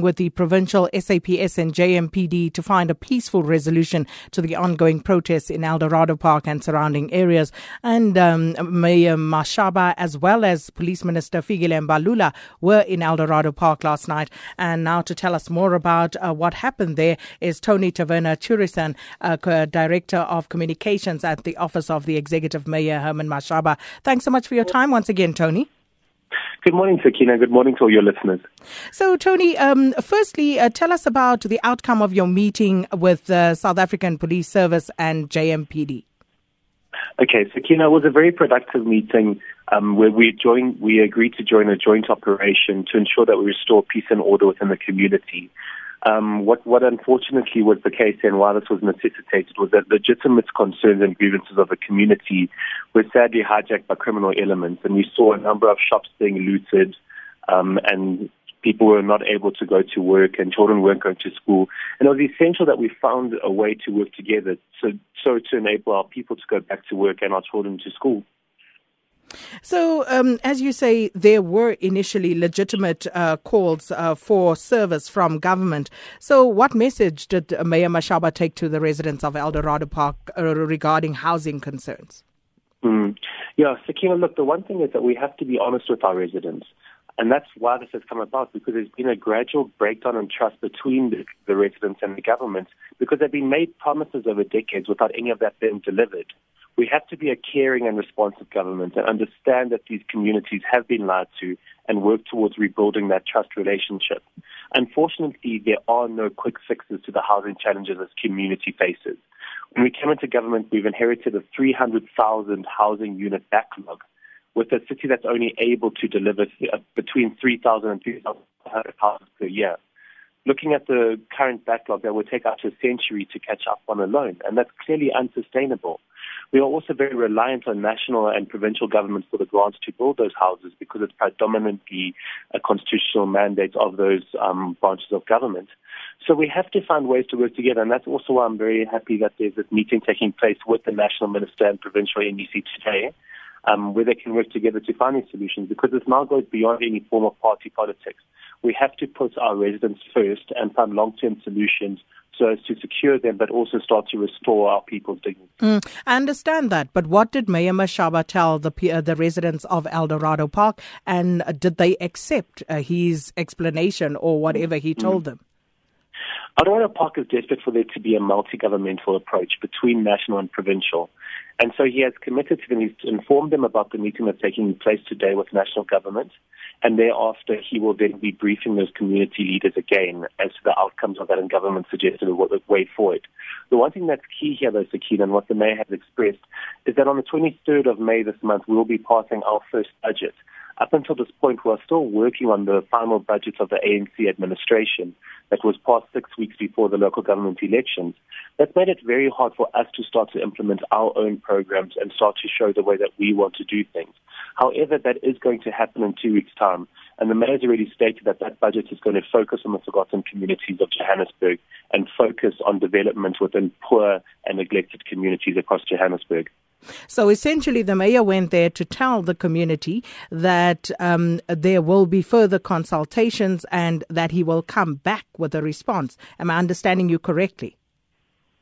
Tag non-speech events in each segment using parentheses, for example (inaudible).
with the provincial SAPS and JMPD to find a peaceful resolution to the ongoing protests in Eldorado Park and surrounding areas. And um, Mayor Mashaba, as well as Police Minister Fikile Mbalula, were in Eldorado Park last night. And now to tell us more about uh, what happened there is Tony Taverna Turisan, uh, Director of Communications at the Office of the Executive Mayor Herman Mashaba. Thanks so much for your time once again, Tony. Good morning, Sakina. Good morning to all your listeners. So, Tony, um, firstly, uh, tell us about the outcome of your meeting with the South African Police Service and JMPD. Okay, Sakina, it was a very productive meeting um, where we joined, we agreed to join a joint operation to ensure that we restore peace and order within the community. Um, what, what unfortunately was the case and why this was necessitated was that legitimate concerns and grievances of the community were sadly hijacked by criminal elements. And we saw a number of shops being looted um, and people were not able to go to work and children weren't going to school. And it was essential that we found a way to work together so, so to enable our people to go back to work and our children to school. So, um, as you say, there were initially legitimate uh, calls uh, for service from government. So, what message did Mayor Mashaba take to the residents of Eldorado Park uh, regarding housing concerns? Mm. Yeah, Sakina, look, the one thing is that we have to be honest with our residents. And that's why this has come about, because there's been a gradual breakdown in trust between the, the residents and the government, because they've been made promises over decades without any of that being delivered. We have to be a caring and responsive government and understand that these communities have been lied to and work towards rebuilding that trust relationship. Unfortunately, there are no quick fixes to the housing challenges this community faces. When we came into government, we've inherited a 300,000 housing unit backlog with a city that's only able to deliver uh, between 3,000 and 3,500 houses per year. Looking at the current backlog, that would take up to a century to catch up on alone, and that's clearly unsustainable. We are also very reliant on national and provincial governments for the grants to build those houses because it's predominantly a constitutional mandate of those um, branches of government. So we have to find ways to work together, and that's also why I'm very happy that there's this meeting taking place with the national minister and provincial MEC today, um, where they can work together to find these solutions because this now goes beyond any form of party politics. We have to put our residents first and find long-term solutions so as to secure them, but also start to restore our people's dignity. Mm, I understand that, but what did Mayor Mashaba tell the uh, the residents of Eldorado Park, and did they accept uh, his explanation or whatever he told mm. them? Eldorado Park is desperate for there to be a multi-governmental approach between national and provincial. And so he has committed to them, he's informed them about the meeting that's taking place today with national government. And thereafter, he will then be briefing those community leaders again as to the outcomes of that and government suggested a way forward. The one thing that's key here, though, Sakina, and what the mayor has expressed, is that on the 23rd of May this month, we will be passing our first budget. Up until this point, we're still working on the final budget of the ANC administration that was passed six weeks before the local government elections. That's made it very hard for us to start to implement our own programs and start to show the way that we want to do things. However, that is going to happen in two weeks' time. And the mayor's already stated that that budget is going to focus on the forgotten communities of Johannesburg and focus on development within poor and neglected communities across Johannesburg. So essentially, the mayor went there to tell the community that um, there will be further consultations and that he will come back with a response. Am I understanding you correctly?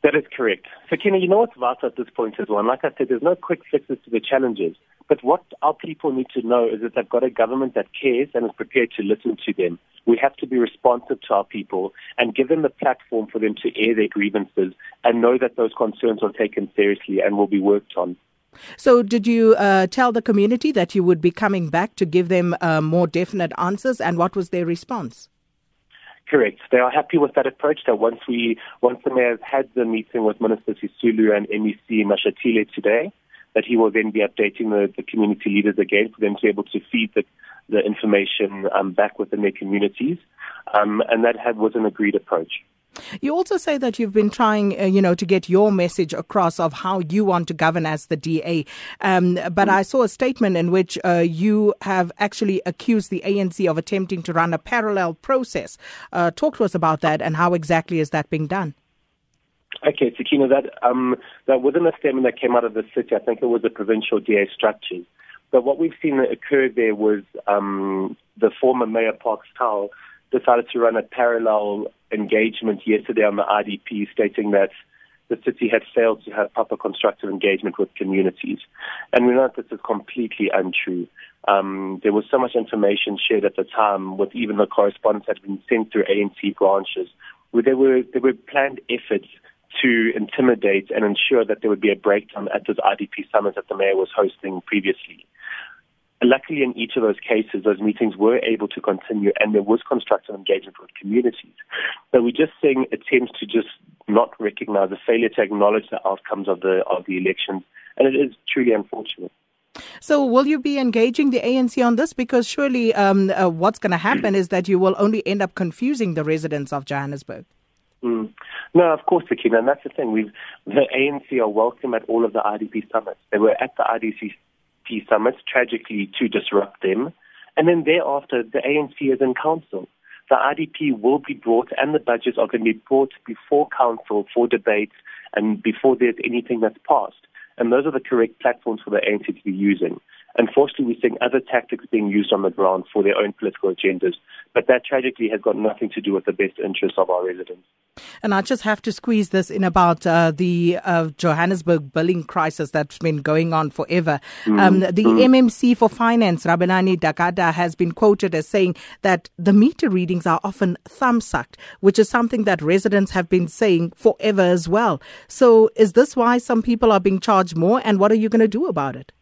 That is correct. So, Kenny, you know what's vital at this point as well. like I said, there's no quick fixes to the challenges. But what our people need to know is that they've got a government that cares and is prepared to listen to them. We have to be responsive to our people and give them the platform for them to air their grievances and know that those concerns are taken seriously and will be worked on. So, did you uh, tell the community that you would be coming back to give them uh, more definite answers, and what was their response? Correct. They are happy with that approach. That once we, once the mayor has had the meeting with Minister Sisulu and MEC Mashatile today, that he will then be updating the, the community leaders again for them to be able to feed the, the information um, back within their communities. Um, and that had, was an agreed approach. You also say that you've been trying, uh, you know, to get your message across of how you want to govern as the DA. Um, but I saw a statement in which uh, you have actually accused the ANC of attempting to run a parallel process. Uh, talk to us about that and how exactly is that being done? Okay, Sakina, that um, that wasn't a statement that came out of the city. I think it was the provincial DA structures. But what we've seen that occurred there was um, the former Mayor Parks Tau decided to run a parallel engagement yesterday on the IDP stating that the city had failed to have proper constructive engagement with communities. And we know that this is completely untrue. Um, there was so much information shared at the time with even the correspondence that had been sent through ANC branches where there were, there were planned efforts to intimidate and ensure that there would be a breakdown at this IDP summit that the mayor was hosting previously. Luckily, in each of those cases, those meetings were able to continue and there was constructive engagement with communities. But we're just seeing attempts to just not recognize the failure to acknowledge the outcomes of the, of the elections. And it is truly unfortunate. So, will you be engaging the ANC on this? Because surely um, uh, what's going to happen (clears throat) is that you will only end up confusing the residents of Johannesburg. Mm. No, of course, Akina, and that's the thing. We've the ANC are welcome at all of the IDP summits. They were at the IDP summits, tragically, to disrupt them, and then thereafter, the ANC is in council. The IDP will be brought, and the budgets are going to be brought before council for debate and before there's anything that's passed. And those are the correct platforms for the ANC to be using. Unfortunately, we're seeing other tactics being used on the ground for their own political agendas, but that tragically has got nothing to do with the best interests of our residents. And I just have to squeeze this in about uh, the uh, Johannesburg billing crisis that's been going on forever. Mm. Um, the mm. MMC for Finance, Rabelani Dagada, has been quoted as saying that the meter readings are often thumb sucked, which is something that residents have been saying forever as well. So, is this why some people are being charged more, and what are you going to do about it?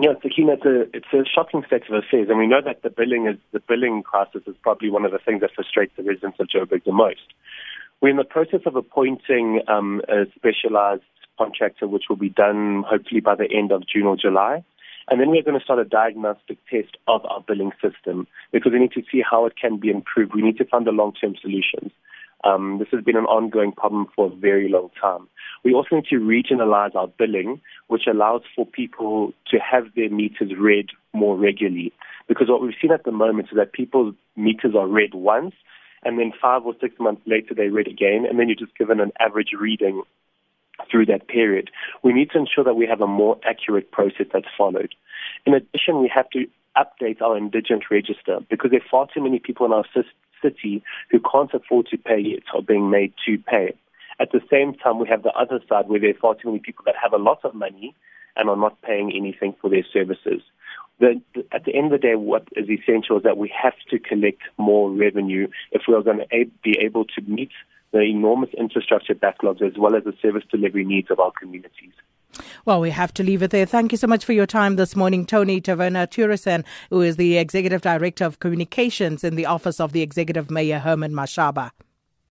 Yeah, Sakina, it's a it's a shocking state of affairs, and we know that the billing is the billing crisis is probably one of the things that frustrates the residents of Joburg the most. We're in the process of appointing um, a specialized contractor, which will be done hopefully by the end of June or July. And then we're going to start a diagnostic test of our billing system because we need to see how it can be improved. We need to find the long-term solutions. Um, this has been an ongoing problem for a very long time. We also need to regionalize our billing, which allows for people to have their meters read more regularly. Because what we've seen at the moment is that people's meters are read once, and then five or six months later they read again, and then you're just given an average reading through that period. We need to ensure that we have a more accurate process that's followed. In addition, we have to update our indigent register because there are far too many people in our city who can't afford to pay yet are being made to pay. At the same time, we have the other side where there are far too many people that have a lot of money and are not paying anything for their services. The, at the end of the day, what is essential is that we have to collect more revenue if we are going to be able to meet the enormous infrastructure backlogs as well as the service delivery needs of our communities. Well, we have to leave it there. Thank you so much for your time this morning, Tony Taverna Turisan, who is the Executive Director of Communications in the Office of the Executive Mayor Herman Mashaba.